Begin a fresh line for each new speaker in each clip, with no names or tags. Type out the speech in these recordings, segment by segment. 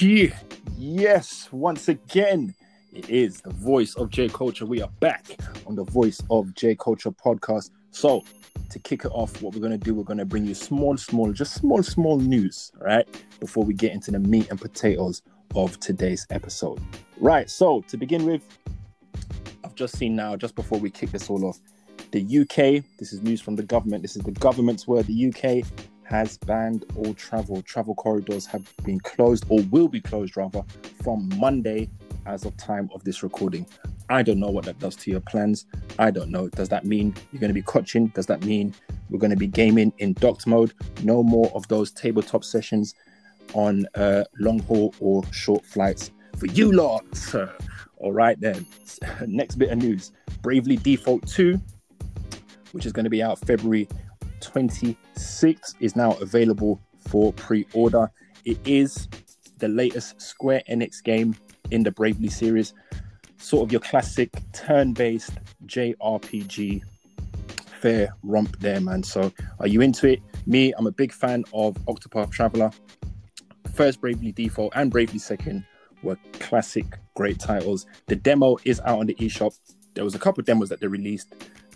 Yes, once again, it is the voice of J Culture. We are back on the voice of J Culture podcast. So, to kick it off, what we're going to do, we're going to bring you small, small, just small, small news, right? Before we get into the meat and potatoes of today's episode. Right. So, to begin with, I've just seen now, just before we kick this all off, the UK, this is news from the government. This is the government's word. The UK has banned all travel. Travel corridors have been closed or will be closed rather from Monday as of time of this recording. I don't know what that does to your plans. I don't know. Does that mean you're going to be coaching? Does that mean we're going to be gaming in docked mode? No more of those tabletop sessions on uh, long haul or short flights for you lot. All right, then. Next bit of news Bravely Default 2, which is going to be out February 26 is now available for pre-order. It is the latest Square Enix game in the Bravely series, sort of your classic turn-based JRPG fair romp there, man. So, are you into it? Me, I'm a big fan of Octopath Traveler. First Bravely Default and Bravely Second were classic, great titles. The demo is out on the eShop. There was a couple of demos that they released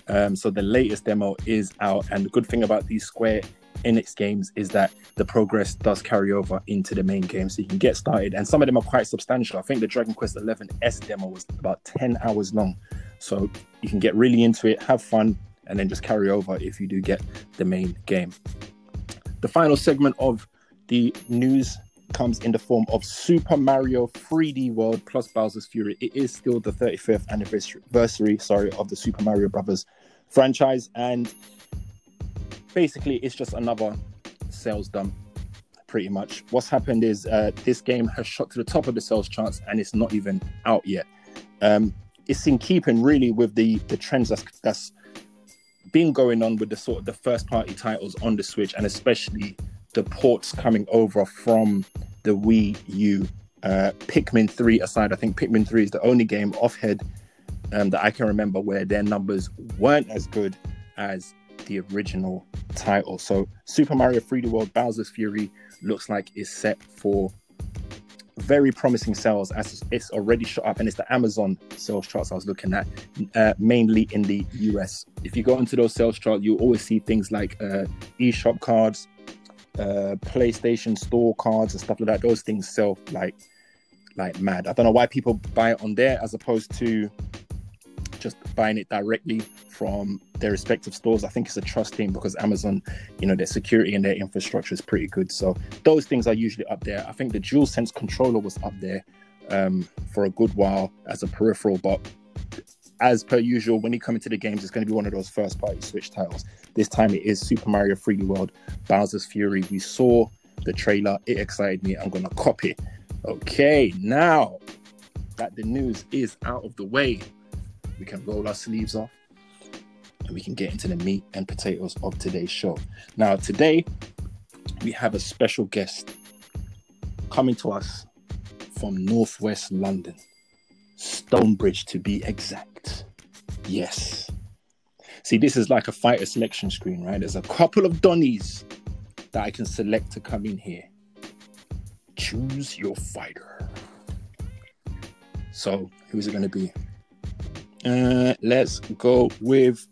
um, so the latest demo is out, and the good thing about these Square Enix games is that the progress does carry over into the main game, so you can get started. And some of them are quite substantial. I think the Dragon Quest XI S demo was about ten hours long, so you can get really into it, have fun, and then just carry over if you do get the main game. The final segment of the news comes in the form of Super Mario 3D World plus Bowser's Fury. It is still the 35th anniversary, sorry, of the Super Mario Brothers franchise, and basically it's just another sales dump. Pretty much, what's happened is uh, this game has shot to the top of the sales charts, and it's not even out yet. Um, it's in keeping really with the the trends that's, that's been going on with the sort of the first party titles on the Switch, and especially the ports coming over from the Wii U. Uh, Pikmin 3 aside, I think Pikmin 3 is the only game off head um, that I can remember where their numbers weren't as good as the original title. So Super Mario 3D World Bowser's Fury looks like it's set for very promising sales as it's already shot up and it's the Amazon sales charts I was looking at, uh, mainly in the US. If you go into those sales charts, you always see things like uh, eShop cards, uh, PlayStation Store cards and stuff like that. Those things sell like like mad. I don't know why people buy it on there as opposed to just buying it directly from their respective stores. I think it's a trust thing because Amazon, you know, their security and their infrastructure is pretty good. So those things are usually up there. I think the DualSense controller was up there um, for a good while as a peripheral, but as per usual, when you come into the games, it's going to be one of those first party Switch titles. This time it is Super Mario 3D World Bowser's Fury. We saw the trailer, it excited me. I'm going to copy. Okay, now that the news is out of the way, we can roll our sleeves off and we can get into the meat and potatoes of today's show. Now, today we have a special guest coming to us from Northwest London, Stonebridge to be exact. Yes. See, this is like a fighter selection screen, right? There's a couple of Donnies that I can select to come in here. Choose your fighter. So, who's it going to be? Uh, let's go with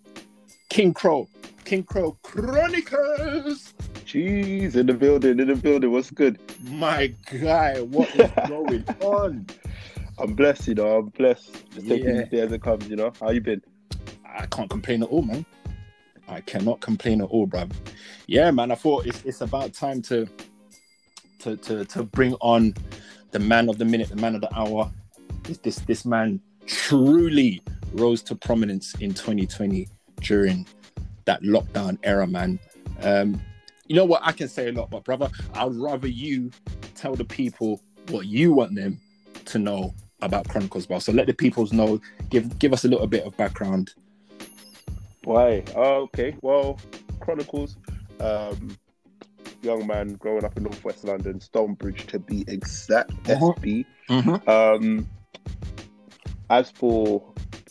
King Crow. King Crow Kronikalz.
Jeez, in the building, in the building. What's good?
My guy, what is going on?
I'm blessed, you know. I'm blessed. Just yeah. taking each day as it comes, you know. How you been?
I can't complain at all, man. I cannot complain at all, bro. Yeah, man. I thought it's it's about time to to to to bring on the man of the minute, the man of the hour. This this, this man truly rose to prominence in 2020 during that lockdown era, man. Um, you know what? I can say a lot, but brother, I'd rather you tell the people what you want them to know about Kronikalz Bar. So let the peoples know. Give give us a little bit of background.
Why? Oh, okay. Well, Kronikalz, um, young man growing up in Northwest London, Stonebridge to be exact, uh-huh. SB. Mm-hmm. Um, as for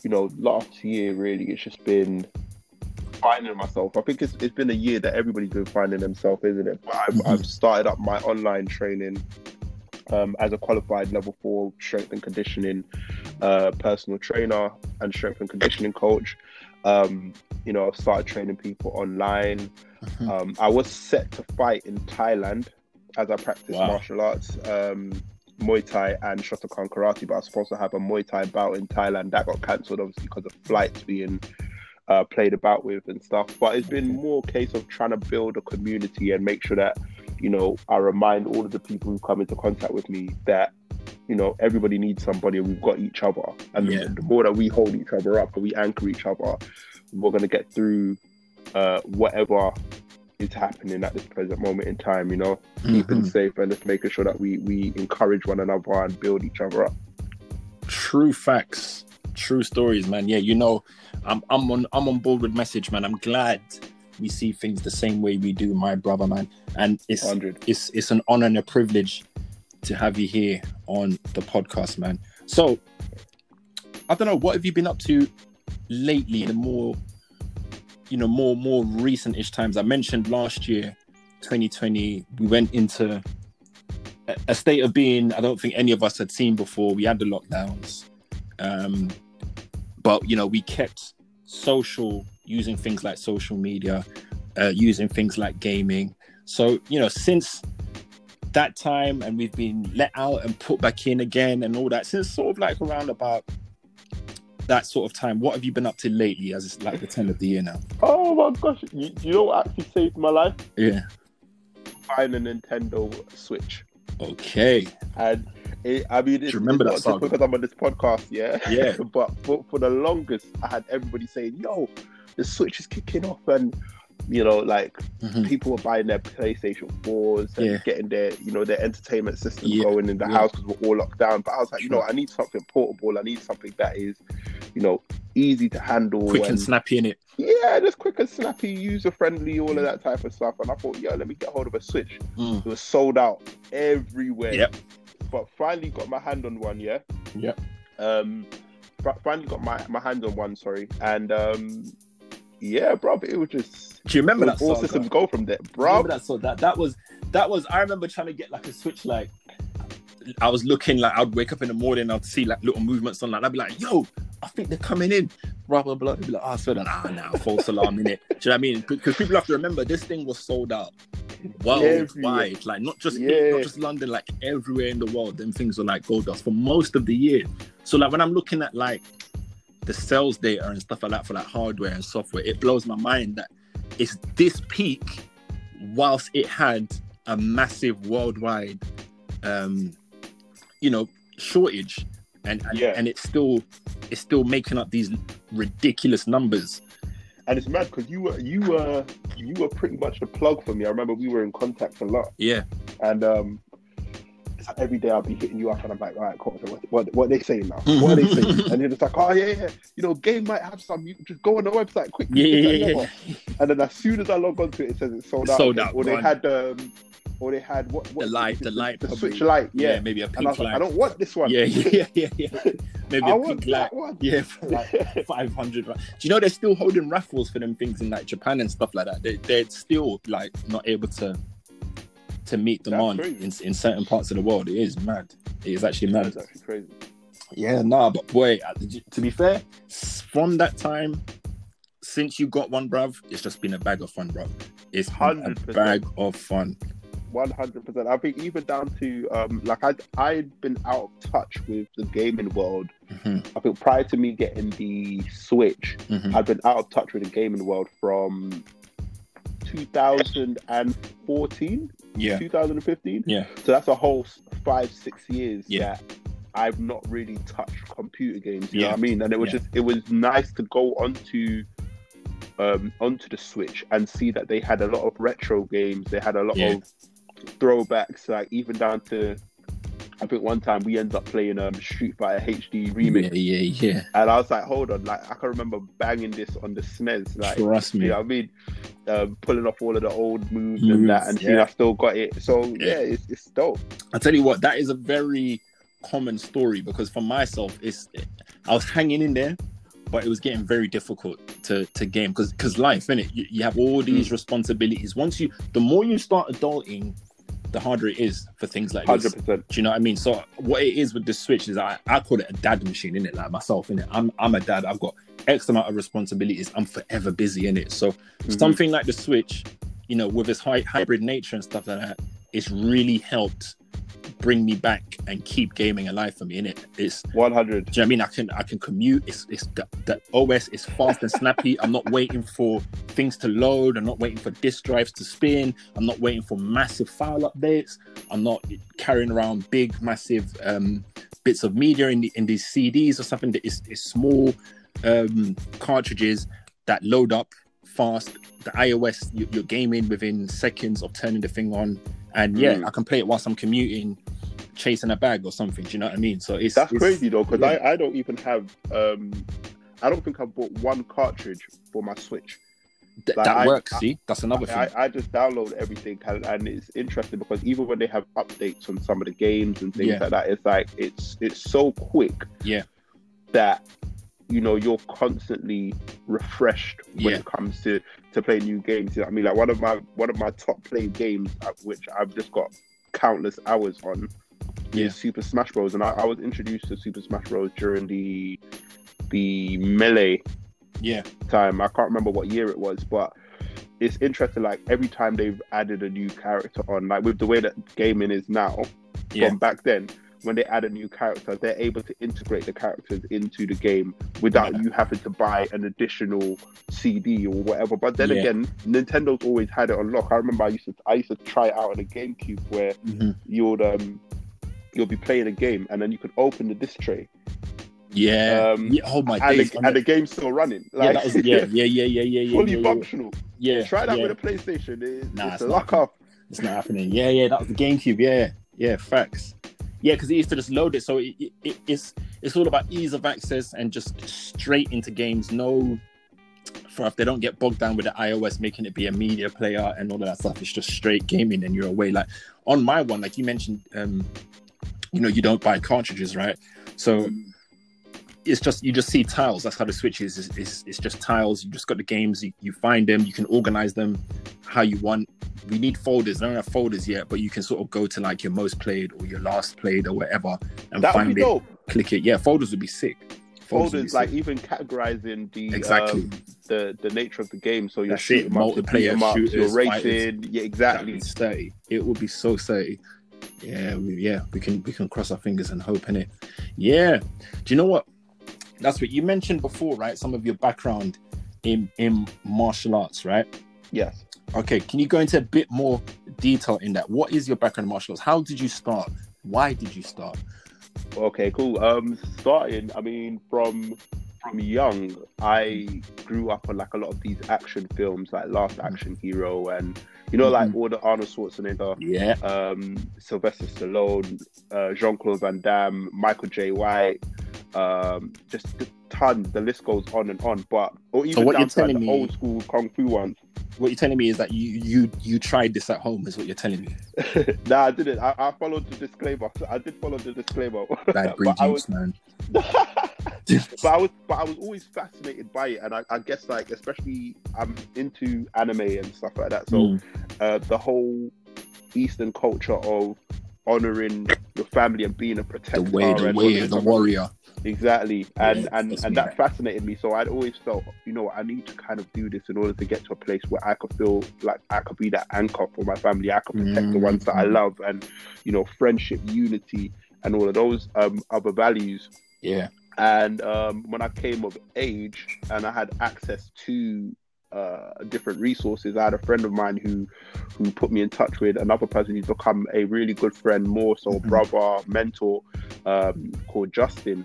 you know, last year really, it's just been finding myself. I think it's, it's been a year that everybody's been finding themselves, isn't it? But I've, mm-hmm. I've started up my online training um, as a qualified level four strength and conditioning uh, personal trainer and strength and conditioning coach. Um, you know, I've started training people online. Mm-hmm. Um, I was set to fight in Thailand as I practice wow. martial arts, um, Muay Thai and Shotokan Karate, but I was supposed to have a Muay Thai bout in Thailand. That got cancelled, obviously, because of flights being uh, played about with and stuff. But it's been more a case of trying to build a community and make sure that, you know, I remind all of the people who come into contact with me that you know, everybody needs somebody and we've got each other. And yeah. the, the, more that we hold each other up and we anchor each other, we're going to get through uh, whatever is happening at this present moment in time, you know, mm-hmm. keeping safe and just making sure that we, we encourage one another and build each other up.
True facts, true stories, man. Yeah, you know, I'm, I'm on I'm on board with message, man. I'm glad we see things the same way we do, my brother, man. And it's 100. it's it's an honor and a privilege to have you here on the podcast, man. So, I don't know, what have you been up to lately? The more, you know, more more recent-ish times. I mentioned last year, 2020, we went into a state of being I don't think any of us had seen before. We had the lockdowns, um, but you know, we kept social using things like social media, uh, using things like gaming. So you know, since that time and we've been let out and put back in again and all that since sort of like around about that sort of time. What have you been up to lately as it's like the 10th of the year now?
Oh my gosh, you, you know what actually saved my life?
Yeah.
Buying a Nintendo Switch.
Okay.
And I mean, it's,
remember
it's
that
because I'm on this podcast, yeah.
Yeah.
but for, for the longest, I had everybody saying, "Yo, the Switch is kicking off," and you know, like mm-hmm. people were buying their PlayStation 4s and yeah. getting their, you know, their entertainment system yeah. going in the yeah. house because we're all locked down. But I was like, you know, I need something portable. I need something that is, you know, easy to handle.
Quick and, and snappy in it.
Yeah, just quick and snappy, user friendly, all of that type of stuff. And I thought, yeah, let me get hold of a Switch. Mm. It was sold out everywhere.
Yep.
But finally got my hand on one, yeah?
Yeah.
Um, finally got my, my hand on one, sorry. And um, yeah, bro, it was just.
Do you remember that?
All systems go from there, bro.
that so that that was that was. I remember trying to get like a switch. Like I was looking like I'd wake up in the morning, I'd see like little movements on. Like I'd be like, "Yo, I think they're coming in." Blah blah blah. They'd be like, "Oh, so then ah now false alarm in it." Do you know what I mean? Because people have to remember this thing was sold out worldwide, like not just yeah. not just London, like everywhere in the world. Them things were like gold dust for most of the year. So like when I'm looking at like the sales data and stuff like that for like hardware and software, it blows my mind that it's this peak whilst it had a massive worldwide um you know shortage and and, yeah. and it's still it's still making up these ridiculous numbers
and it's mad because you were you were you were pretty much the plug for me i remember we were in contact a lot
yeah
and um every day I'll be hitting you up and I'm like, all right, cool. What, what, what are they saying now? What are they saying? and you're just like, oh yeah, yeah. You know, game might have some. You just go on the website quickly.
Yeah, yeah, yeah.
And then as soon as I log onto it, it says it's sold out.
Sold out.
Or they had um, or they had what, what
the light, the, the light,
the, the switch light. Yeah.
yeah, maybe a pink
light. Like, I don't want this one.
Yeah, yeah, yeah, yeah. Maybe I a pink light. One. Yeah, like five hundred. Do you know they're still holding raffles for them things in like Japan and stuff like that? They, they're still like not able to to meet demand in, in certain parts of the world. It is mad. It is actually mad.
That's actually crazy.
Yeah, nah, but boy, uh, to be fair, from that time, since you got one, bruv, it's just been a bag of fun, bruv. It's 100%. a bag of fun.
One hundred percent. I think even down to um, like I I'd been out of touch with the gaming world. Mm-hmm. I think prior to me getting the Switch, mm-hmm. I'd been out of touch with the gaming world from 2014
yeah
2015
yeah
so that's a whole five six years yeah that i've not really touched computer games you yeah. know what i mean and it was yeah. just it was nice to go onto um onto the switch and see that they had a lot of retro games they had a lot yeah. of throwbacks like even down to I think one time we ended up playing um Street Fighter HD remix.
Yeah, yeah, yeah.
And I was like, hold on, like I can remember banging this on the SNES. Like,
trust me.
You know what I mean? Um, pulling off all of the old moves, moves and that, and yeah. I still got it. So yeah, yeah it's, it's dope.
I tell you what, that is a very common story because for myself, it's I was hanging in there, but it was getting very difficult to to game because because life, innit? You, you have all these mm. responsibilities. Once you, the more you start adulting, the harder it is for things like
Hundred
this.
percent.
Do you know what I mean? So what it is with the Switch is I, I call it a dad machine, in it, like myself, in it. I'm I'm a dad. I've got X amount of responsibilities. I'm forever busy in it. So
Mm-hmm.
something like the Switch, you know, with its high, hybrid nature and stuff like that, it's really helped bring me back and keep gaming alive for me. In it, it's
One hundred.
do you know what I mean? I can I can commute. It's it's the, the OS is fast and snappy. I'm not waiting for things to load. I'm not waiting for disk drives to spin. I'm not waiting for massive file updates. I'm not carrying around big massive um, bits of media in the in these CDs or something that is, is small um, cartridges that load up fast. The iOS you, you're gaming within seconds of turning the thing on, and yeah,
Mm.
I can play it whilst I'm commuting, chasing a bag or something. Do you know what I mean? So it's
That's
it's-
crazy though, because
yeah.
I, I don't even have um I don't think I've bought one cartridge for my Switch.
Th-
Like,
that
I-
works.
I-
see, that's another thing.
I, I just download everything and, and it's interesting because even when they have updates on some of the games and things
Yeah.
like that, it's like it's it's so quick
Yeah.
that you know you're constantly refreshed when
Yeah.
it comes to to play new games. You know what I mean? Like one of my one of my top played games, uh, which I've just got countless hours on,
Yeah.
is Super Smash Bros. And I, I was introduced to Super Smash Bros. during the the melee
yeah,
time. I can't remember what year it was, but it's interesting. Like every time they've added a new character on, like with the way that gaming is now,
yeah,
from back then, when they add a new character, they're able to integrate the characters into the game without
Yeah.
you having to buy an additional CD or whatever. But then
Yeah.
again, Nintendo's always had it on lock. I remember I used to I used to try it out on a GameCube where
Mhm.
you'd um you'll be playing a game and then you could open the disc tray
yeah.
Um,
yeah. Oh my
and,
days!
the, and
the-
the game's still running.
yeah,
Like,
that was, yeah, yeah, yeah, yeah, yeah, yeah,
fully
yeah, yeah.
functional.
Yeah,
Try that
yeah.
with a PlayStation. It,
Nah,
it's
it's
a lock off.
It's not happening. Yeah, yeah, that was the GameCube. Yeah, yeah, facts. Yeah, because it used to just load it, so it, it, it- it's it's all about ease of access and just straight into games. No, for if they don't get bogged down with the iOS making it be a media player and all of that stuff, it's just straight gaming and you're away. Like on my one, like you mentioned, um, you know, you don't buy cartridges, right? So it's just you just see tiles. That's how the Switch is. It's, it's, it's just tiles. You just got the games. You, you find them. You can organize them how you want. We need folders. I don't have folders yet, but you can sort of go to like your most played or your last played or whatever and
That would
find
be
it.
dope.
Click it. Yeah, folders would be sick. be
Folders, like
sick.
even categorizing the
Exactly.
um, the the nature of the game. So you're shooting
multiplayer
ups,
shooters,
you're racing. Yeah, exactly.
Sturdy. It would be so sturdy. Yeah, we, yeah, we can we can cross our fingers and hope in it. Yeah. Do you know what? That's what you mentioned before, right? Some of your background in in martial arts, right?
Yes.
Okay, can you go into a bit more detail in that? What is your background in martial arts? How did you start? Why did you start?
Okay, cool. Um, starting, I mean, from from young, I grew up on like a lot of these action films, like Last Action Hero, and you know, like
Mhm.
all the Arnold Schwarzenegger,
Yeah,
um, Sylvester Stallone, uh, Jean Claude Van Damme, Michael Jai White, um, just a ton. The list goes on and on. But or even
what you're
to like, the
me-
old school kung fu ones.
what you're telling me is that you you you tried this at home, is what you're telling me.
nah, I didn't. I, I followed the disclaimer. I did follow the disclaimer.
Bad breed
but I
juice,
was,
man.
but I was, but I was always fascinated by it, and I, I guess like especially I'm into anime and stuff like that. So
Mm,
uh, the whole Eastern culture of honoring your family and being a
the
protector
way, the
and
way, the warrior.
Exactly, and
Yeah,
and and that fascinated me. So I'd always felt, you know, I need to kind of do this in order to get to a place where I could feel like I could be that anchor for my family. I could protect the ones that I
Mhm.
love, and you know, friendship, unity, and all of those um, other values.
Yeah,
And um, when I came of age and I had access to uh, different resources, I had a friend of mine who who put me in touch with another person who's become a really good friend, more so
Mhm.
brother, mentor, um, called Justin.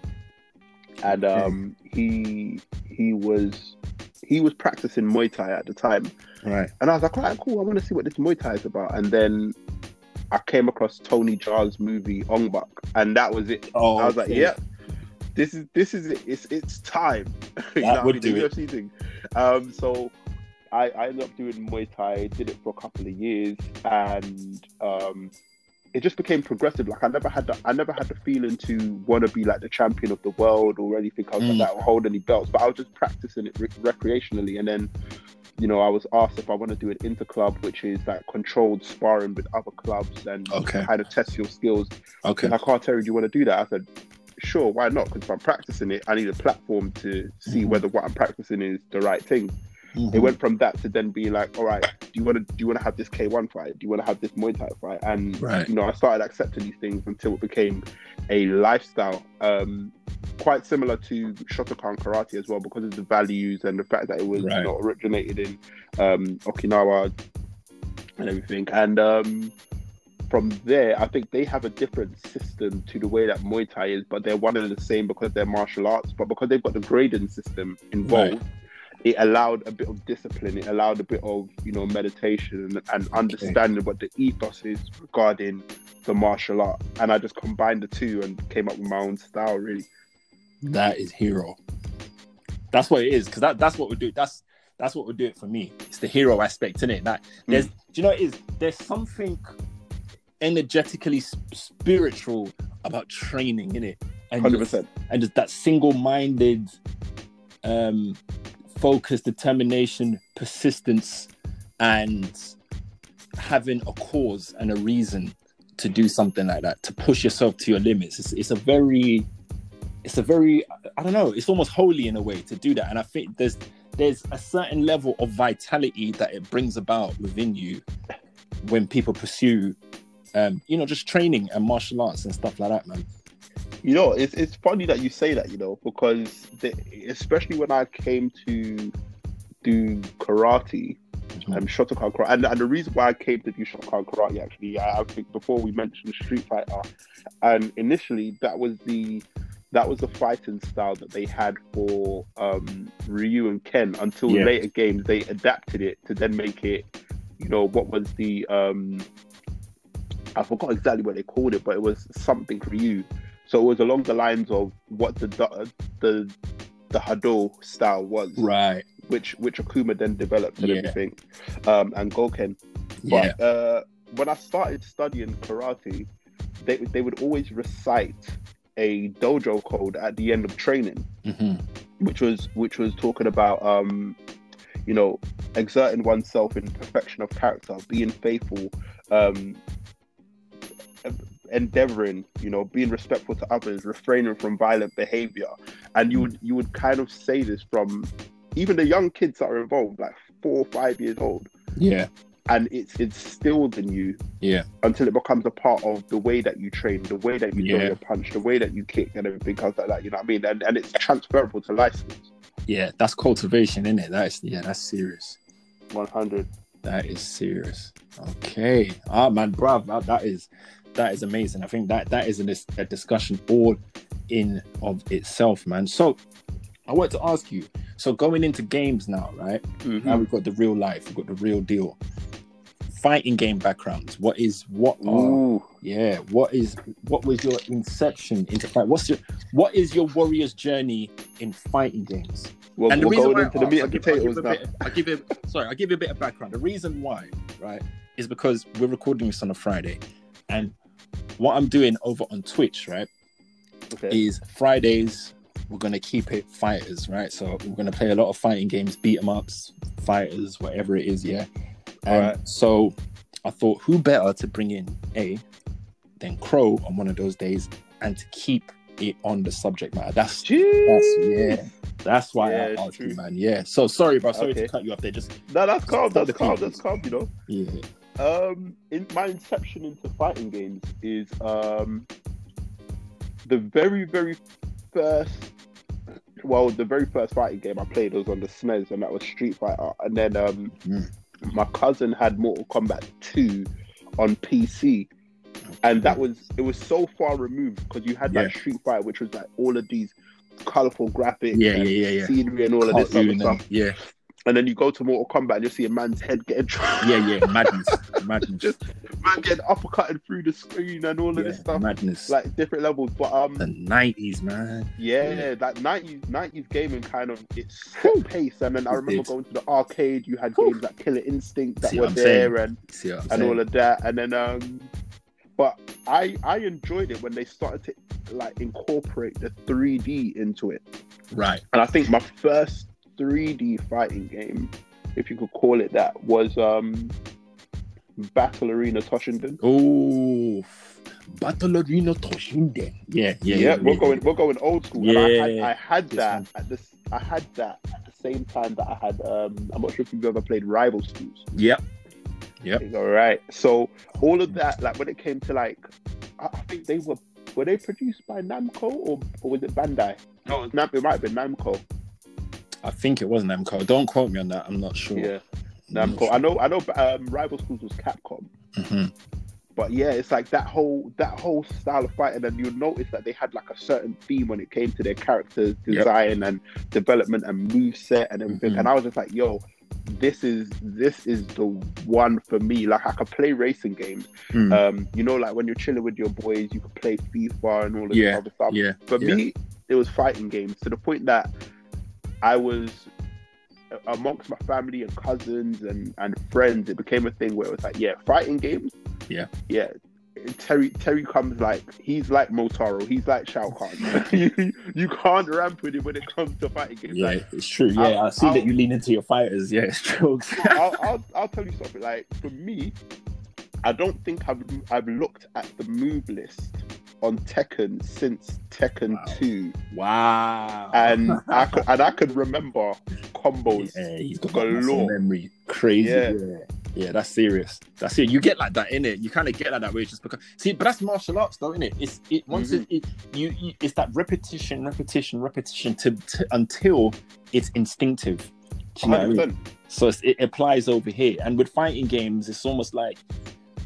And um, he he was he was practicing Muay Thai at the time,
right.
and I was like, right, cool. I want to see what this Muay Thai is about. And then I came across Tony Jaa's movie Ong Bak, and that was it.
Oh,
I was like,
okay.
yeah, this is this is it. It's it's time. you
That
what
would
I mean?
do
The
it.
UFC thing. Um, so I, I ended up doing Muay Thai. Did it for a couple of years, and um, it just became progressive. Like I never had the I never had the feeling to want to be like the champion of the world or anything else
Mm.
like that or hold any belts. But I was just practicing it re- recreationally, and then you know, I was asked if I want to do an inter club, which is like controlled sparring with other clubs and
Okay.
kind of test your skills.
Okay.
And like, Terry, do you want to do that? I said, sure, why not? Because if I'm practicing it, I need a platform to see
Mhm.
whether what I'm practicing is the right thing.
Mhm.
It went from that to then being like, all right, do you want to do you want to have this K1 fight? Do you want to have this Muay Thai fight? And
Right.
you know, I started accepting these things until it became a lifestyle. Um, quite similar to Shotokan karate as well, because of the values and the fact that it was
Right.
you know originated in um, Okinawa and everything. And um, from there, I think they have a different system to the way that Muay Thai is, but they're one and the same because they're martial arts. But because they've got the grading system involved,
Right.
it allowed a bit of discipline. It allowed a bit of you know meditation and, and understanding what the ethos is regarding the martial art. And I just combined the two and came up with my own style. Really,
That is hero. That's what it is, because that, that's what we do. That's that's what would do it for me. It's the hero aspect in it. That hmm. there's, do you know it is? There's something energetically spiritual about training in it, and
hundred
just- and just that single-minded, um, focus, determination, persistence, and having a cause and a reason to do something like that, to push yourself to your limits. It's, it's a very, it's a very, I don't know, it's almost holy in a way to do that. And I think there's there's a certain level of vitality that it brings about within you when people pursue, um, you know, just training and martial arts and stuff like that, man.
You know, it's it's funny that you say that. You know, because the, especially when I came to do karate and Shotokan karate, and, and the reason why I came to do Shotokan karate actually, I, I think before we mentioned Street Fighter, and initially that was the that was the fighting style that they had for um, Ryu and Ken until
Yeah.
later games they adapted it to then make it, you know, what was the um, I forgot exactly what they called it, but it was something for you. So it was along the lines of what the the the, the Hado style was,
Right.
which which Akuma then developed and
Yeah.
everything, um, and Gouken.
Yeah.
But uh, when I started studying karate, they they would always recite a dojo code at the end of training,
hmm
which was which was talking about um, you know exerting oneself in perfection of character, being faithful, um, endeavoring, you know, being respectful to others, refraining from violent behavior, and you would you would kind of say this from even the young kids that are involved, like four or five years old,
Yeah.
and it's instilled in you
Yeah.
until it becomes a part of the way that you train, the way that you throw
Yeah.
your punch, the way that you kick, and everything else like that. You know what I mean? And and it's transferable to life.
Yeah. That's cultivation, isn't it? That's yeah. That's serious.
One hundred.
That is serious. Okay. Ah, man, bruv, that, that is that is amazing. I think that that is a, a discussion all in of itself, man. So I want to ask you. So going into games now, right? Mm-hmm. Now we've got the real life. We've got the real deal. Fighting game backgrounds. What is what? Are, yeah. What is what was your inception into fight? What's your what is your warrior's journey in fighting games?
Well,
and the
we're
reason
going
why
into
I
the meat and
give- I'll
potatoes
a
now.
bit- I'll give you, sorry, I'll give you a bit of background. The reason why, right, is because we're recording this on a Friday, and what I'm doing over on Twitch, right,
Okay.
is Fridays. We're gonna keep it fighters, right? So we're gonna play a lot of fighting games, beat 'em ups, fighters, whatever it is, yeah. And so I thought, who better to bring in a than Crow on one of those days, and to keep it on the subject matter. That's that's yeah. That's why
Yeah,
I asked you, man. Yeah. So sorry, bro. Sorry
Okay.
to cut you off there. Just
No, that's calm. That's calm. That's calm. You know.
yeah.
Um, in my inception into fighting games is um the very very first. Well, the very first fighting game I played was on the SNES, and that was Street Fighter. And then um,
Mm.
my cousin had Mortal Kombat 2 on PC, and that was it was so far removed because you had
Yeah.
like Street Fighter, which was like all of these colorful graphics,
Yeah,
and
yeah, yeah, yeah.
scenery, and all of this other stuff.
yeah,
And then you go to Mortal Kombat and you see a man's head getting
yeah, yeah. Madness, madness,
Just- man getting uppercutted through the screen and all of
yeah,
this stuff,
madness.
like different levels. But um,
the nineties, man.
yeah, that nineties nineties gaming kind of it's set pace. And then I remember going to the arcade. You had
Whew.
games like Killer Instinct that
See
were there, and
See
and
saying?
all of that. And then um, but I I enjoyed it when they started to like incorporate the 3D into it.
right.
And I think my first 3D fighting game if you could call it that, was um, Battle Arena Toshinden.
Oh, Battle Arena Toshinden. Yeah, yeah,
yeah.
yeah
we're
yeah.
going, we're going old school.
Yeah,
and I had, I had that
one.
at this. I had that at the same time that I had. Um, I'm not sure if you've ever played Rival Schools.
Yep. Yep.
It's all right. So all of that, like when it came to like, I I think they were were they produced by Namco or, or was it Bandai? No, it, was Nam- it might have been Namco.
I think it was Namco. Don't quote me on that. I'm not sure.
Yeah, Namco. I know. I know. Um, Rival Schools was Capcom.
sure. Mhm.
But yeah, it's like that whole that whole style of fighting, and you'll notice that they had like a certain theme when it came to their characters
Yep.
design and development and move set and everything.
Mhm.
And I was just like, yo, this is this is the one for me. Like I could play racing games.
Mm.
Um, you know, like when you're chilling with your boys, you could play FIFA and all of this other stuff.
yeah.
For
yeah.
me, it was fighting games to the point that I was amongst my family and cousins and, and friends. It became a thing where it was like, yeah, fighting games.
Yeah.
yeah. Terry Terry comes like he's like Motaro, he's like Shao Kahn. you, you can't ramp with him when it comes to fighting games.
Yeah,
Like,
it's true. Yeah,
I'll-
I see
I'll-
that you lean into your fighters. Yeah, it's true.
I'll, I'll I'll tell you something. Like for me, I don't think I've I've looked at the move list on Tekken since Tekken
Wow.
Two,
wow.
and I could, and I could remember combos.
yeah, he's got
galore.
memory. Crazy.
Yeah.
Yeah. yeah. that's serious. That's it. You get like that in it. You kind of get like that way just because. See, but that's martial arts, though, isn't it? It's it once
Mhm.
it, it you, you it's that repetition, repetition, repetition to, to until it's instinctive. Do you know I mean? So it's, it applies over here. And with fighting games, it's almost like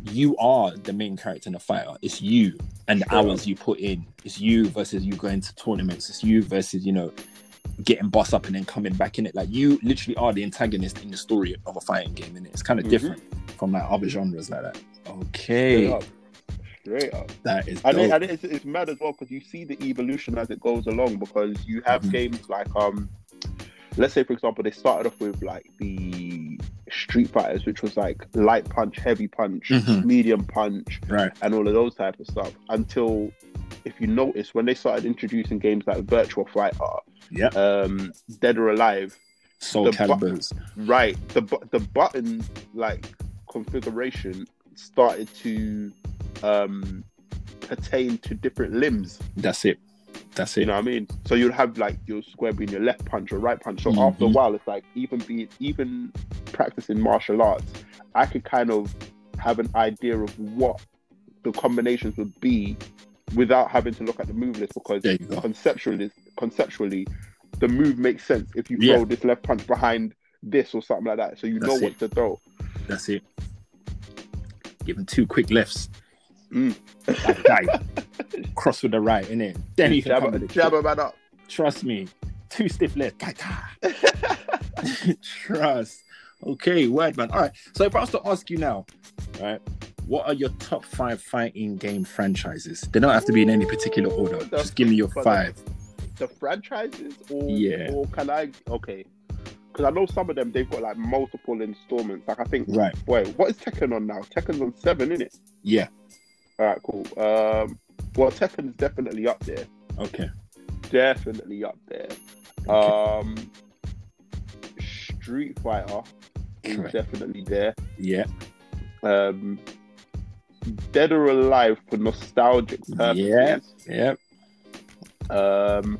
you are the main character in the fighter. It's you and the hours you put in. It's you versus you going to tournaments. It's you versus, you know, getting boss up and then coming back in it. Like you literally are the antagonist in the story of a fighting game, and it's kind of
Mhm.
different from like other genres like that.
Straight
Okay.
up. Straight up.
That is
And, it, and it's, it's mad as well because you see the evolution as it goes along because you have
Mhm.
games like um let's say for example they started off with like the street fighters which was like light punch heavy punch
Mhm.
medium punch
right.
and all of those type of stuff until if you notice when they started introducing games like Virtua Fighter
Yeah.
um dead or alive
Soul
the bu-
Calibers.
right the bu- the button like configuration started to um pertain to different limbs
That's it. That's it.
you know what I mean? So you'll have like your square being your left punch or right punch. So
Mhm.
after a while, it's like even be even practicing martial arts, I could kind of have an idea of what the combinations would be without having to look at the move list because
There you go.
conceptually, conceptually, the move makes sense if you
Yeah.
throw this left punch behind this or something like that. So you know
That's
what to throw.
That's it. Give him two quick lifts.
Mm.
Like. Cross with the right, innit? Then you can
Jab,
come
jab man up.
Trust me. Two stiff kai. Trust. Okay, word man. All right. So if I was to ask you now, right, what are your top five fighting game franchises? They don't have to be in any particular order.
The-
Just give me your
but the-
five.
the franchises or
Yeah.
or can I okay because I know some of them they've got like multiple installments like I think
Right.
wait what is Tekken on now Tekken's on seven isn't it
Yeah.
all right cool um well Tekken's definitely up there
Okay.
definitely up there
okay.
um Street Fighter
Correct.
definitely there
Yeah.
um Dead or Alive for nostalgic purposes
Yeah. Yeah.
Um,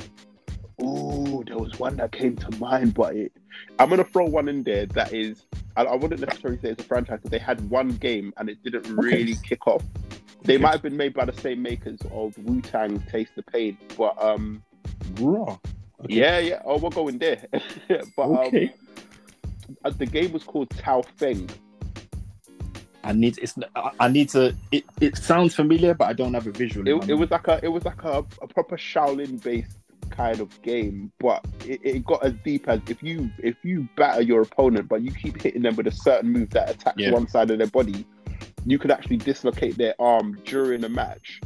oh, there was one that came to mind, but it, I'm gonna throw one in there that is. I, I wouldn't necessarily say it's a franchise, but they had one game and it didn't really kick off. They
Okay.
might have been made by the same makers of Wu Tang Taste the Pain, but um,
Raw. Okay.
yeah, yeah. Oh, we're going there. but
Okay.
um, uh, the game was called Tao Feng.
I need it's I- I need to it, it sounds familiar but I don't have a visual.
It, it was like a it was like a, a proper Shaolin based kind of game, but it, it got as deep as if you if you batter your opponent, but you keep hitting them with a certain move that attacks
Yeah.
one side of their body, you could actually dislocate their arm during a match,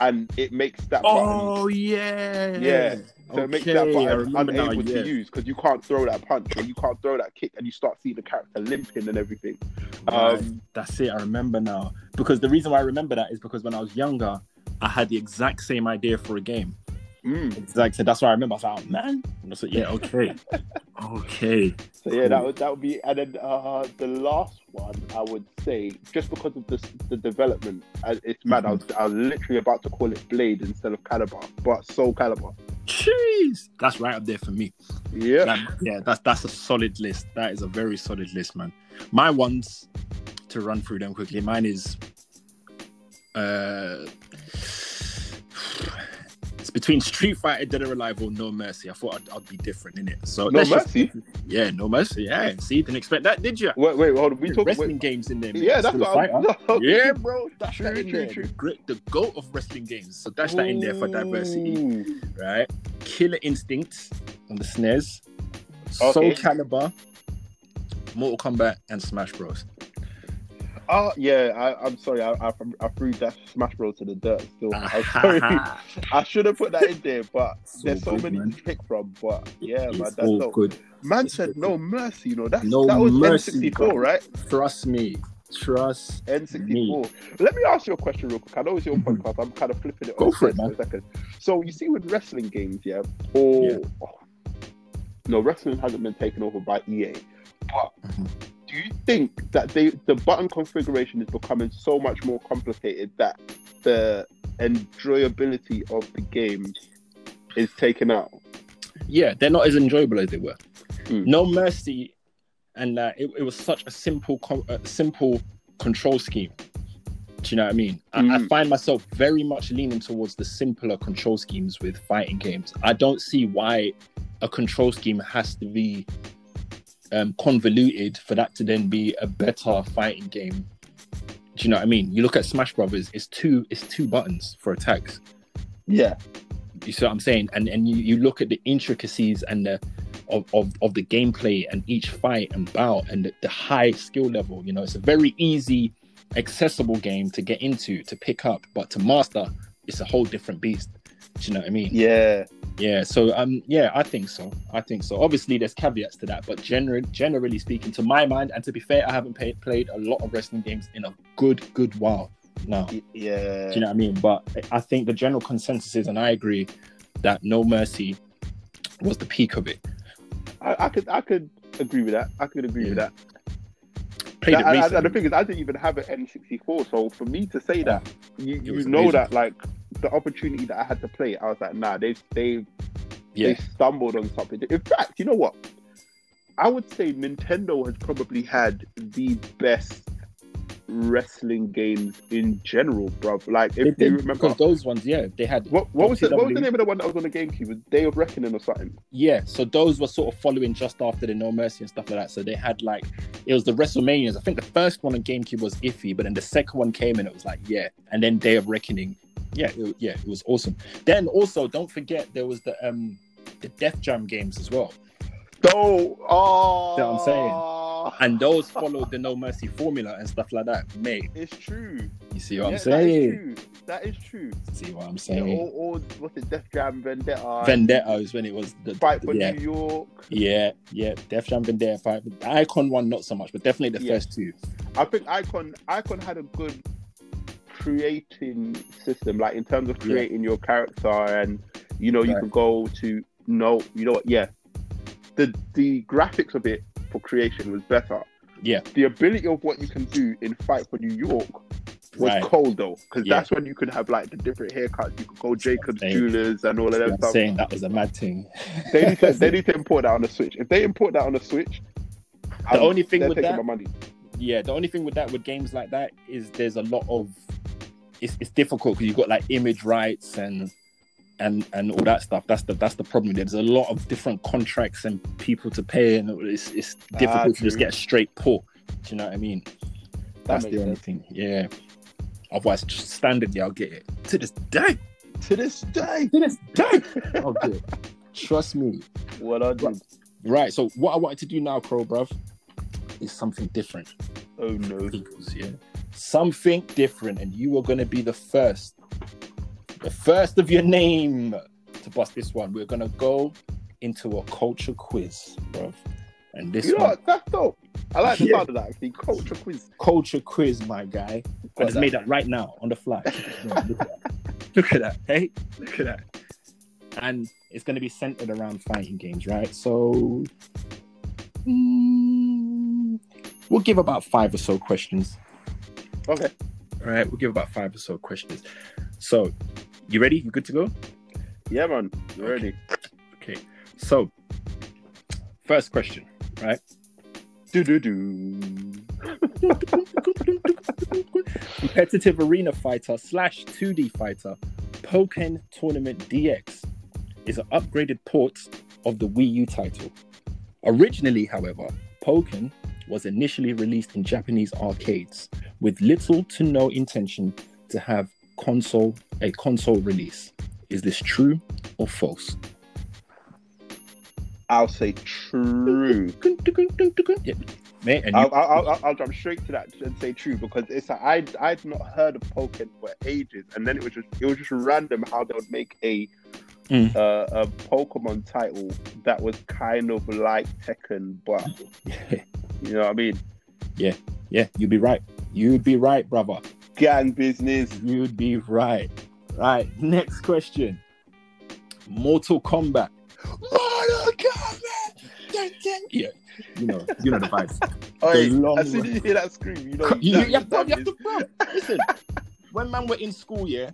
and it makes that button.
Oh yeah.
Yeah. So it makes that
Okay,
button
now,
unable
yeah.
to use because you can't throw that punch or you can't throw that kick, and you start seeing the character limping and everything.
Right.
Um,
That's it. I remember now. Because the reason why I remember that is because when I was younger, I had the exact same idea for a game.
Mm,
Exactly. That's why I remember. I was like, oh, man. I was like, yeah, okay. Okay.
So yeah, that would that would be, and then uh, the last one I would say, just because of the the development, uh, it's mad. I was I was literally about to call it Blade instead of Calibur, but Soul Calibur.
Jeez, that's right up there for me.
Yeah,
That- yeah, that's that's a solid list. That is a very solid list, man. My ones to run through them quickly. Mine is uh between Street Fighter, Dead or Alive, or No Mercy. I thought I'd, I'd be different in it. So
No
let's just-
Mercy?
yeah, No Mercy. Yeah, see, you didn't expect that, did you?
wait, wait, hold on. We talking
wrestling
wait,
games in there. mate.
Yeah, that's
Still
what I'm- no.
Yeah, bro, that's
True,
that in
true,
there.
true.
The, great, the goat of wrestling games. So dash that in there for diversity right? Killer Instinct on the SNES, Soul Calibur, Mortal Kombat, and Smash Bros.
Oh yeah, I, I'm sorry. I, I I threw that Smash Bros to the dirt. Still, I'm sorry. I should have put that in there, but
It's
there's so
good,
many
man.
to pick from. But yeah, man, that's
all
so.
good.
Man
It's
said
all
no mercy. You know that's
No
that was
mercy,
N64,
bro.
right?
Trust me. Trust.
N64. Let me ask you a question real quick. I know it's your
Mhm.
podcast. I'm kind of flipping it.
Go for it, man.
For a second. So you see with wrestling games, yeah, or
Yeah.
oh, no, wrestling hasn't been taken over by EA, but
Mhm.
Do you think that they the button configuration is becoming so much more complicated that the enjoyability of the game is taken out?
Yeah, they're not as enjoyable as they were.
Mm.
No Mercy, and uh, it, it was such a simple, com- uh, simple control scheme. Do you know what I mean? I, I
Mm.
find myself very much leaning towards the simpler control schemes with fighting games. I don't see why a control scheme has to be um, convoluted for that to then be a better fighting game. Do you know what I mean? You look at Smash Brothers; it's two, it's two buttons for attacks.
Yeah,
You see what I'm saying? And and you, you look at the intricacies and the of, of, of the gameplay and each fight and bout and the, the high skill level. You know, it's a very easy, accessible game to get into, to pick up, but to master, it's a whole different beast. Do you know what I mean?
yeah.
Yeah. So um, yeah, I think so. I think so. Obviously, there's caveats to that, but generally, generally speaking, to my mind, and to be fair, I haven't pay, played a lot of wrestling games in a good, good while now.
Yeah.
Do you know what I mean? But I think the general consensus is, and I agree, that No Mercy was the peak of it.
I, I could I could agree with that. I could agree with that.
Played it
And- and- and the thing is, I didn't even have an N64, so for me to say that, you, you know
amazing.
that like the opportunity that I had to play, I was like, nah, they they
Yeah,
they stumbled on something. In fact, you know what? I would say Nintendo has probably had the best wrestling games in general, bro. Like
they
if you remember.
because those ones, yeah, they had.
What, what was it? What was the name of the one that was on the GameCube? Was Day of Reckoning or something?
Yeah, so those were sort of following just after the No Mercy and stuff like that. So they had like it was the WrestleManias. I think the first one on GameCube was iffy, but then the second one came and it was like yeah, and then Day of Reckoning. Yeah, it, yeah, it was awesome. Then also don't forget there was the um the Def Jam games as well.
Oh, oh,
what I'm saying? and those followed the No Mercy formula and stuff like that. Mate,
It's true.
you see what
Yeah,
I'm saying?
That is true. That is true.
See what I'm
Yeah,
saying?
or, or what's it, Def Jam, Vendetta,
Vendetta is when it was the
Fight for
yeah,
New York.
yeah, yeah. Def Jam Vendetta fight. The Icon one not so much, but definitely the
Yeah.
first two.
I think Icon Icon had a good creating system, like in terms of
Yeah.
creating your character, and you know you
Right.
could go to no, you know what? Yeah, the the graphics of it for creation was better.
Yeah.
The ability of what you can do in Fight for New York was
Right.
cold though, because
Yeah.
that's when you could have like the different haircuts. You could go Jacobs. Jewelers and all of
You
that stuff.
saying that was a mad thing.
They need to they need to import that on the Switch. If they import that on the Switch,
The only thing with that-
my money.
yeah, the only thing with that with games like that is there's a lot of it's, it's difficult because you've got like image rights and and and all that stuff. That's the that's the problem. There's a lot of different contracts and people to pay, and it's it's ah, difficult to just get a straight port. Do you know what I mean? That's
makes
the only
sense.
thing. Yeah. Otherwise, just standardly, I'll get it to this day.
To this day,
To this day, it. Trust me.
what I did.
Right. So what I wanted to do now, Crow, bruv, is something different.
Oh no.
peoples, yeah. Something different, and you are going to be the first, the first of your name to bust this one. We're going to go into a culture quiz, bro. And this
You know
one,
what? That's dope. I like the
Yeah.
sound of that. Actually, culture quiz.
culture quiz, my guy. I just
that.
made that right now on the fly. Look at that. Look at that. Hey, look at that. And it's going to be centered around fighting games, right? So Mm, we'll give about five or so questions.
Okay.
All right, we'll give about five or so questions. So, you ready? You good to go?
Yeah, man. You
Okay.
ready?
Okay. So, first question, right?
Do do do.
Competitive arena fighter slash 2D fighter, Pokken Tournament DX is an upgraded port of the Wii U title. Originally, however, Pokken was initially released in Japanese arcades with little to no intention to have console a console release. Is this true or false?
I'll say true.
Yeah. Mate, and you,
I'll, I'll, I'll, I'll jump straight to that and say true because it's like I'd I'd not heard of Pokemon for ages, and then it was just it was just random how they would make a
Mm.
uh, a Pokemon title that was kind of like Tekken, but you know what I mean,
yeah, yeah, you'd be right. You'd be right, brother.
gang business.
You'd be right. Right. Next question. Mortal Kombat. Mortal Kombat. Yeah. You know, you know the vibes.
Oi,
long
as soon as you hear that scream, you know
you,
that-
you have to, you have to, bro. Listen, when man were in school, yeah,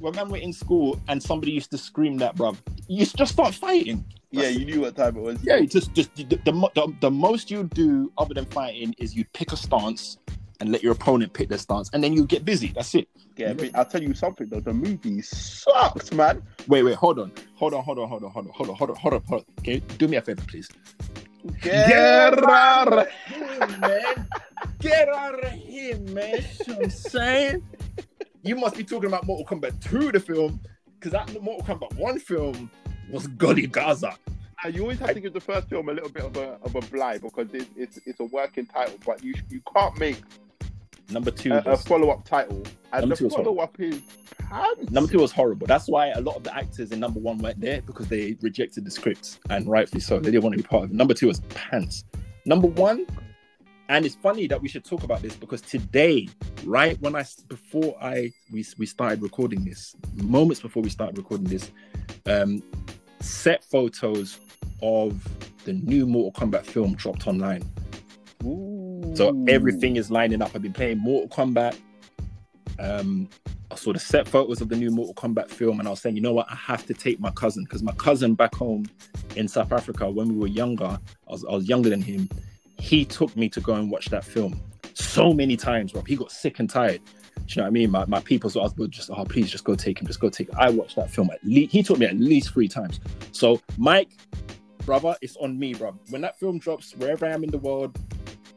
when man were in school and somebody used to scream that, bruv, you just start fighting.
yeah, you knew what time it was.
Yeah, just, just the, the, the, the most you do other than fighting is you pick a stance and let your opponent pick their stance, and then you get busy. That's it.
yeah. But I'll tell you something though, the movie sucks, man.
Wait, wait, hold on, hold on, hold on, hold on, hold on, hold on, hold on, hold on, hold on. Okay, do me a favor, please.
Get
out of here, man. Get out of here, man. You know what I'm saying? You must be talking about Mortal Kombat 2, the film, because that Mortal Kombat 1 film was Golly Gaza.
Uh, you always have to give the first film a little bit of a of a blind because it's it's, it's a working title, but you you can't make
Number two,
a, a follow up title, and
Number
the
two was
follow up is pants.
number two was horrible. That's why a lot of the actors in number one weren't there because they rejected the script, and rightfully so. They didn't want to be part of it. Number two was pants. Number one, and it's funny that we should talk about this because today, right when I before I we we started recording this, moments before we started recording this, um, set photos of the new Mortal Kombat film dropped online.
Ooh.
So everything is lining up. I've been playing Mortal Kombat. Um, I saw the set photos of the new Mortal Kombat film, and I was saying, you know what, I have to take my cousin because my cousin back home in South Africa, when we were younger, I was, I was younger than him. He took me to go and watch that film so many times, Rob. He got sick and tired. Do you know what I mean? My, my people, so I was just, oh, please just go take him, just go take him. I watched that film at least, he took me at least three times. So, Mike, brother, it's on me, bro. When that film drops, wherever I am in the world,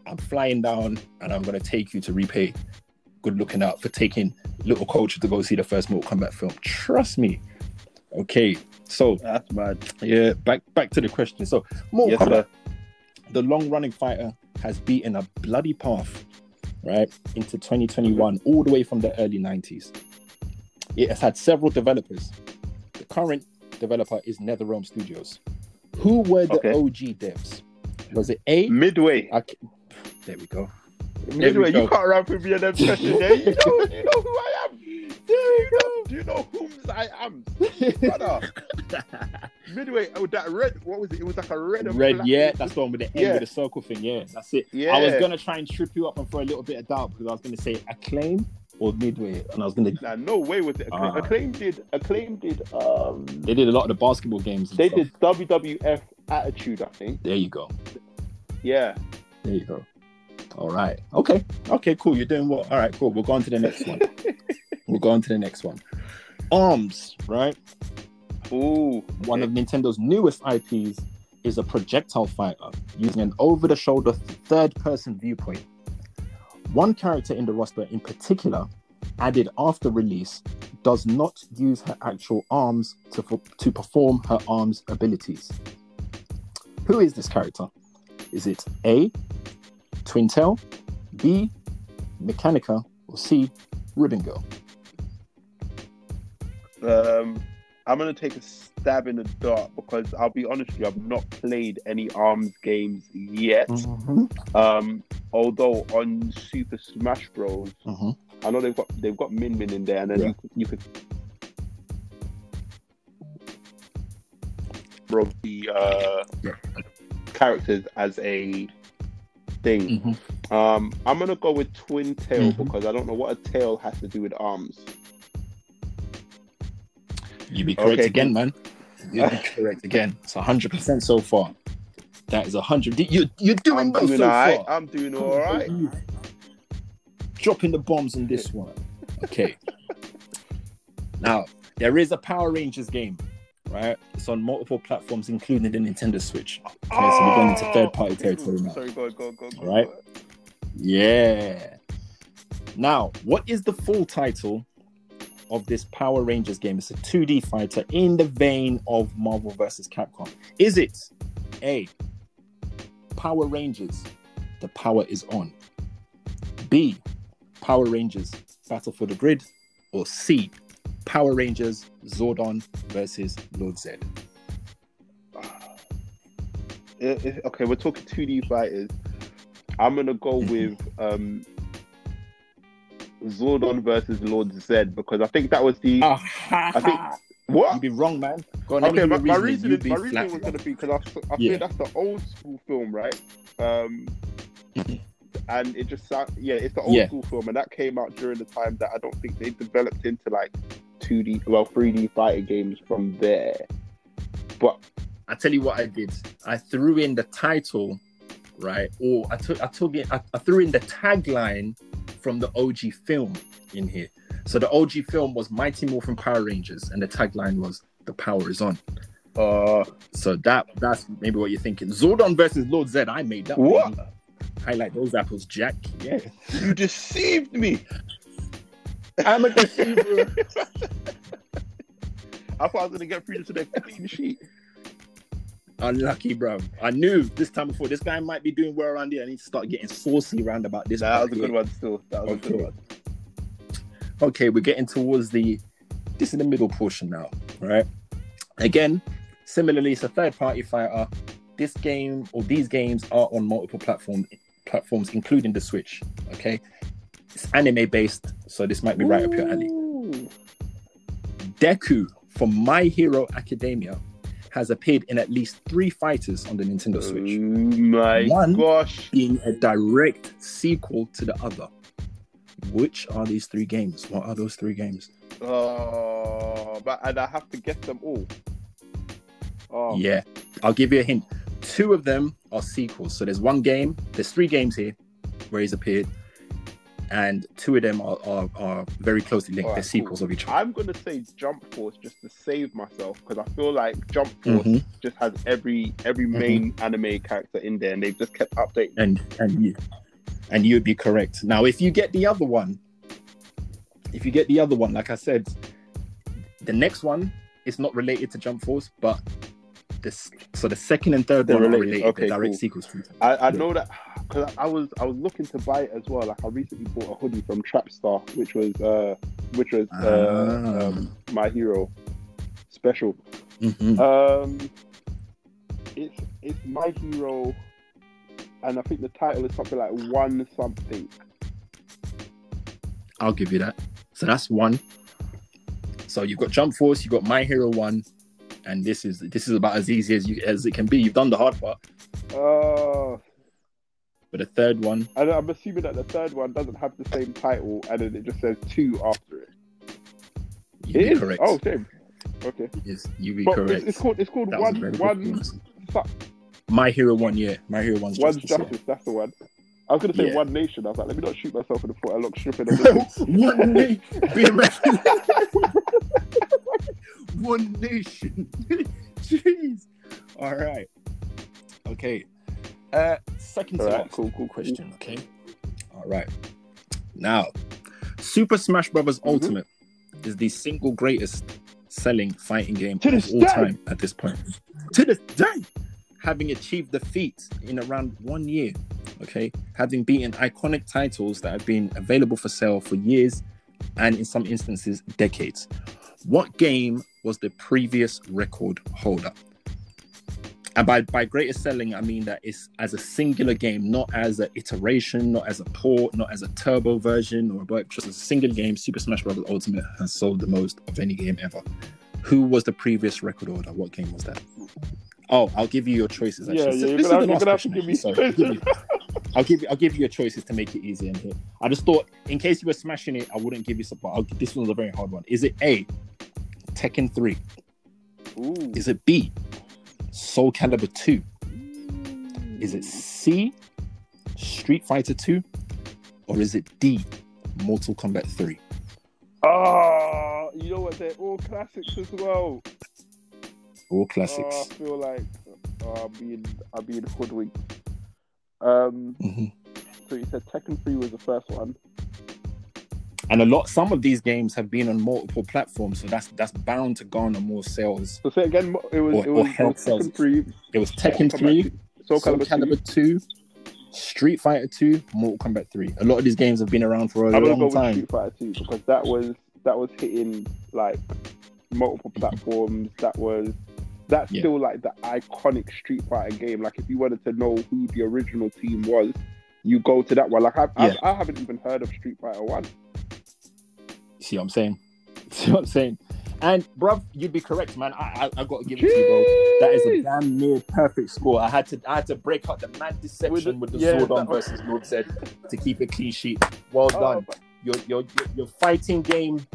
I'm flying down and I'm gonna take you to repay. Good looking out for taking little Kulcha to go see the first Mortal Kombat film. Trust me. Okay, so
That's mad.
yeah, back back to the question. So Mortal
Yes,
Kombat. The long running fighter has beaten a bloody path, right, into 2021, all the way from the early 90s. It has had several developers. The current developer is NetherRealm Studios. Who were the
Okay.
OG devs? Was it A?
Midway.
I there we go.
Midway,
go.
you can't run with me on them questions there. Eh? You know, you know who I am. There you go. Do you know whom I am? Brother. Midway, oh, that red, what was it? It was like a red
Red, yeah, that's the one with the end
Yeah.
with the circle thing. Yeah, that's it.
Yeah.
I was gonna try and trip you up and throw a little bit of doubt because I was gonna say acclaim or midway, and I was gonna.
Nah, no way was it. Acclaim,
Ah.
Acclaim did. Acclaim did. Um,
They did a lot of the basketball games.
They
stuff.
did WWF Attitude, I think.
There you go.
Yeah.
There you go. All right. Okay. Okay. Cool. You're doing well. All right. Cool. We'll go on to the next one. we'll go on to the next one. Arms. Right.
Ooh.
One of Nintendo's newest IPs is a projectile fighter using an over-the-shoulder third-person viewpoint. One character in the roster, in particular, added after release, does not use her actual arms to, to perform her arms abilities. Who is this character? Is it A, Twintelle, B, Mechanica, or C, Ribbon Girl?
Um, I'm gonna take a stab in the dark because I'll be honest with you, I've not played any arms games yet.
Mm-hmm.
Um, although on Super Smash Bros,
Mm-hmm.
I know they've got they've got Min Min in there, and then
Yeah.
you could, you could bro the uh,
Yeah.
characters as a thing.
Mhm.
Um, I'm gonna go with twin tail
Mhm.
because I don't know what a tail has to do with arms.
You be correct
Okay,
again, man. You be correct again. It's hundred percent so far. That is hundred. You you're doing
I'm
well
doing
so far.
I'm doing all right.
Dropping the bombs on this one. Okay. now there is a Power Rangers game, right? It's on multiple platforms, including the Nintendo Switch. Okay, so we're going into third party territory now.
Sorry, go, go, go, go.
All right.
go.
Yeah. Now, what is the full title of this Power Rangers game? It's a 2D fighter in the vein of Marvel vs. Capcom. Is it A. Power Rangers, the power is on? B. Power Rangers, Battle for the Grid? Or C. Power Rangers, Zordon versus Lord Zed?
Uh, okay, we're talking 2D fighters. I'm gonna go
Mhm.
with um, Zordon versus Lord Zed because I think that was the
I
think- what.
You'd be wrong, man. Go on,
Okay, my,
your
my
reasoning.
reasoning, my reasoning was going to be because I, I
Yeah.
feel that's the old school film, right? Um, and it just sound, yeah, it's the old
Yeah.
school film, and that came out during the time that I don't think they developed into like 2D, well, 3D fighting games from there. But
I tell you what I did. I threw in the title, right? Or I took I took it I, I threw in the tagline from the OG film in here. So the OG film was Mighty Morphin Power Rangers, and the tagline was "The power is on."
uh,
So that that's maybe what you're thinking. Zordon versus Lord Zed. I made that.
What?
baby. Highlight those apples, Jack. Yeah,
you deceived me.
I'm a deceiver.
I thought I was going to get through to the clean sheet.
Unlucky, bro. I knew this time before this guy might be doing well around here. I need to start getting saucy around about this.
That was a good one. Still, that was a good one.
okay, we're getting towards the this is the middle portion now, right? Again, similarly, it's a third party fighter. This game or these games are on multiple platform platforms, including the Switch. Okay, it's anime based, so this might be right up your alley. Deku from My Hero Academia has appeared in at least three fighters on the Nintendo
Oh
Switch,
my
One.
gosh.
being a direct sequel to the other. Which are these three games? What are those three games?
Oh, but and I have to get them all. Oh,
Yeah, I'll give you a hint. Two of them are sequels. So there's one game, there's three games here where he's appeared, and two of them are, are, are very closely linked.
Alright,
They're sequels of each other.
I'm gonna say Jump Force just to save myself because I feel like Jump Force
Mhm.
just has every every main anime character in there, and they've just kept updating.
And and you and you'd be correct. Now, if you get the other one, if you get the other one, like I said, the next one is not related to Jump Force, but this so the second and third
They're
one are
related.
related.
Okay,
direct
cool.
sequels to each other.
I, I
Yeah.
know that because I was I was looking to buy it as well. Like I recently bought a hoodie from Trapstar, which was uh which was uh,
Ah.
um, my hero special.
Mhm.
Um, it's it's my hero, and I think the title is something like one something.
I'll give you that. So that's one. So you've got Jump Force, you've got My Hero One, and this is this is about as easy as you as it can be. You've done the hard part,
Uh,
but the third one,
and I'm assuming that the third one doesn't have the same title, and then it just says two after it.
you'd
It
be
is.
correct.
Oh, shame. Okay,
yes, you'd be
but
correct.
it's, it's called it's called
That
one one su-
My Hero One, yeah, My Hero One's
One's
justice.
justice. That's the one. I was gonna say
Yeah.
one nation. I was like, let me not shoot myself in the foot. I look stripping
yeah. one nation, one nation. Jeez. All right. Okay. Uh, second to
All right, cool, cool,
question. Okay. All right. Now, Super Smash Bros.
Mm-hmm.
Ultimate is the single greatest selling fighting game
To
of all
day.
time at this point. To this day, having achieved the feat in around one year. Okay, having beaten iconic titles that have been available for sale for years and in some instances decades. What game was the previous record holder? And by, by greatest selling, I mean that it's as a singular game, not as an iteration, not as a port, not as a turbo version, or but just a single game. Super Smash Bros. Ultimate has sold the most of any game ever. Who was the previous record holder? What game was that? Oh, I'll give you your choices. Actually.
Yeah,
So
yeah,
this
gonna,
is the last
gonna have to
question,
give me.
Sorry, I'll give you- I'll give you. I'll give you your choices to make it easier in here. I just thought, in case you were smashing it, I wouldn't give you. But I'll, this one's a very hard one. Is it A, Tekken Three?
Ooh.
Is it B, Soul Calibur Two? Is it C, Street Fighter Two? Or is it D, Mortal Kombat Three?
Ah, you know what? They're all classics as well.
All
Oh,
classics.
I feel like oh, I'm being I'm being hoodwinked. Um,
Mhm.
so you said Tekken 3 was the first one.
And a lot, some of these games have been on multiple platforms, so that's that's bound to garner more sales.
So say again, it was
Or-
it was, it was
sales.
Tekken 3,
It was Tekken
Soul
Three,
Calibur- Soul
Soul
Calibur 2.
Calibur 2, Street Fighter 2, Mortal Kombat 3. A lot of these games have been around for a
I'm go
long
with
time.
Street Fighter 2 because that was that was hitting like multiple mm-hmm. platforms. That was that's
Yeah.
still like the iconic Street Fighter game. Like if you wanted to know who the original team was, you go to that one. Like I,
Yeah.
I, I haven't even heard of Street Fighter One.
See what I'm saying? See what I'm saying? And bruv, you'd be correct, man. I I, I gotta give it to you, bro. That is a
Jeez.
damn near perfect score. I had to I had to break out the mad deception with
With
the,
the- yeah, Zordon
versus Lord Zed to keep it clean sheet. Well
Oh,
done.
but-
Your your your fighting game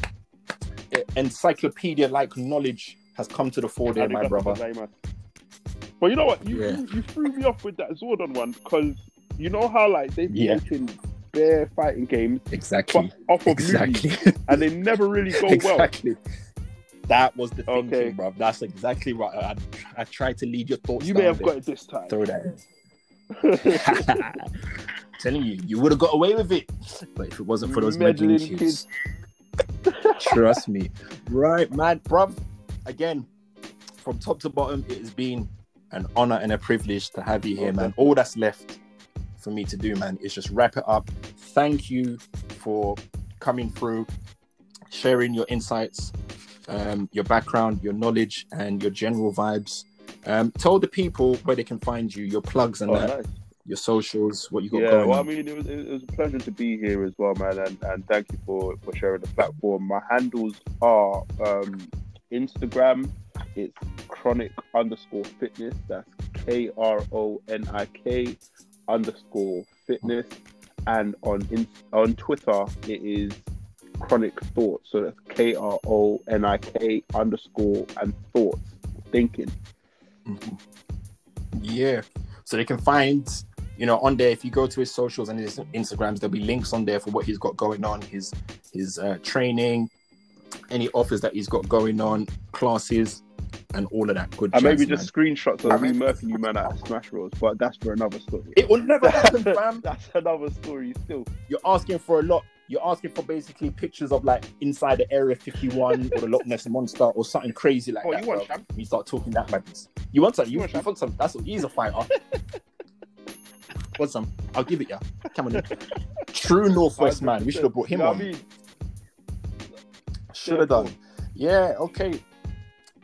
eh, encyclopedia like knowledge has come to the fore there, my brother.
gozaimasu. But you know what? You,
Yeah.
you you threw me off with that Zordon one because you know how like they've been
Yeah.
making bare fighting games
Exactly.
off of
Exactly.
movies and they never really go well.
exactly. That was the thinking,
Okay.
bro. That's exactly right. I, I tried to lead your thoughts.
You may have
there.
got it this time.
Throw that. Telling you, you would have got away with it. But if it wasn't for those meddling
Meddling
kids, trust me. Right, man, bruv. Again, from top to bottom, it has been an honor and a privilege to have you here, man. All that's left for me to do, man, is just wrap it up. Thank you for coming through, sharing your insights, um, your background, your knowledge, and your general vibes. Um, tell the people where they can find you, your plugs and
Oh,
that,
nice.
your socials, what you got
Yeah,
going
well, I mean, it was, it was a pleasure to be here as well, man, and, and thank you for, for sharing the platform. My handles are um, Instagram, it's Kronik underscore fitness. That's K R O N I K underscore fitness, and on in, on Twitter it is Kronik thoughts. So that's K R O N I K underscore and thoughts thinking.
Mhm. Yeah. So they can find, you know, on there if you go to his socials and his Instagrams, there'll be links on there for what he's got going on, his his uh, training, any offers that he's got going on, classes, and all of that good.
And maybe
jazz,
just screenshots
I
of me
mean-
murking you man out of Smash Bros, but that's for another story.
It will never happen, fam.
that's another story still.
You're asking for a lot. You're asking for basically pictures of like inside the Area 51 or the Loch Ness monster or something crazy like
Oh,
that.
you want
bro.
champ?
You start talking that madness. You want some? You,
You want
you
some?
want some? That's what he's a fighter. want some? I'll give it ya. Come on. in. True Northwest man. We should have brought him
You know
on.
I mean?
Should have done. Yeah. Okay,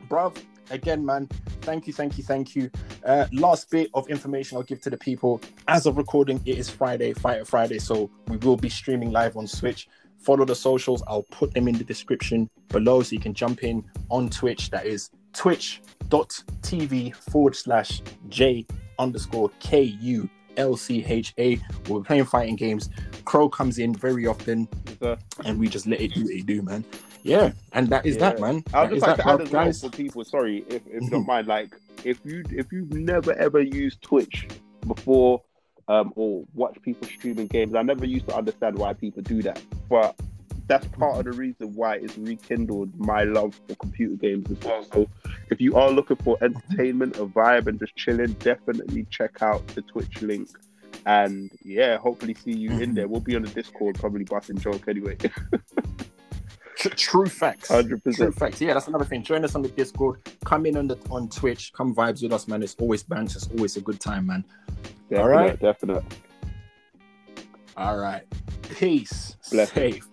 bruv. Again, man. Thank you, thank you, thank you. Uh, last bit of information I'll give to the people. As of recording, it is Friday, Fighter Friday, so we will be streaming live on Twitch. Follow the socials. I'll put them in the description below so you can jump in on Twitch. That is twitch.tv forward slash J underscore K U L C H A. We're playing fighting games. Crow comes in very often and we just let it do what it do, man. Yeah, and that is that, man.
I'd
That
just like to add as well for people. Sorry, if, if you don't mind, like if you if you've never ever used Twitch before, um, or watch people streaming games, I never used to understand why people do that, but that's part of the reason why it's rekindled my love for computer games as well. So if you are looking for entertainment, a vibe, and just chilling, definitely check out the Twitch link. And yeah, hopefully see you in
Mhm.
there. We'll be on the Discord, probably busting joke anyway.
Tr- true facts.
100%.
True facts. Yeah, that's another thing. Join us on the Discord. Come in on the on Twitch. Come vibes with us, man. It's always banter. It's always a good time, man. All right.
Definite.
All right. Peace.
Bless.
Safe.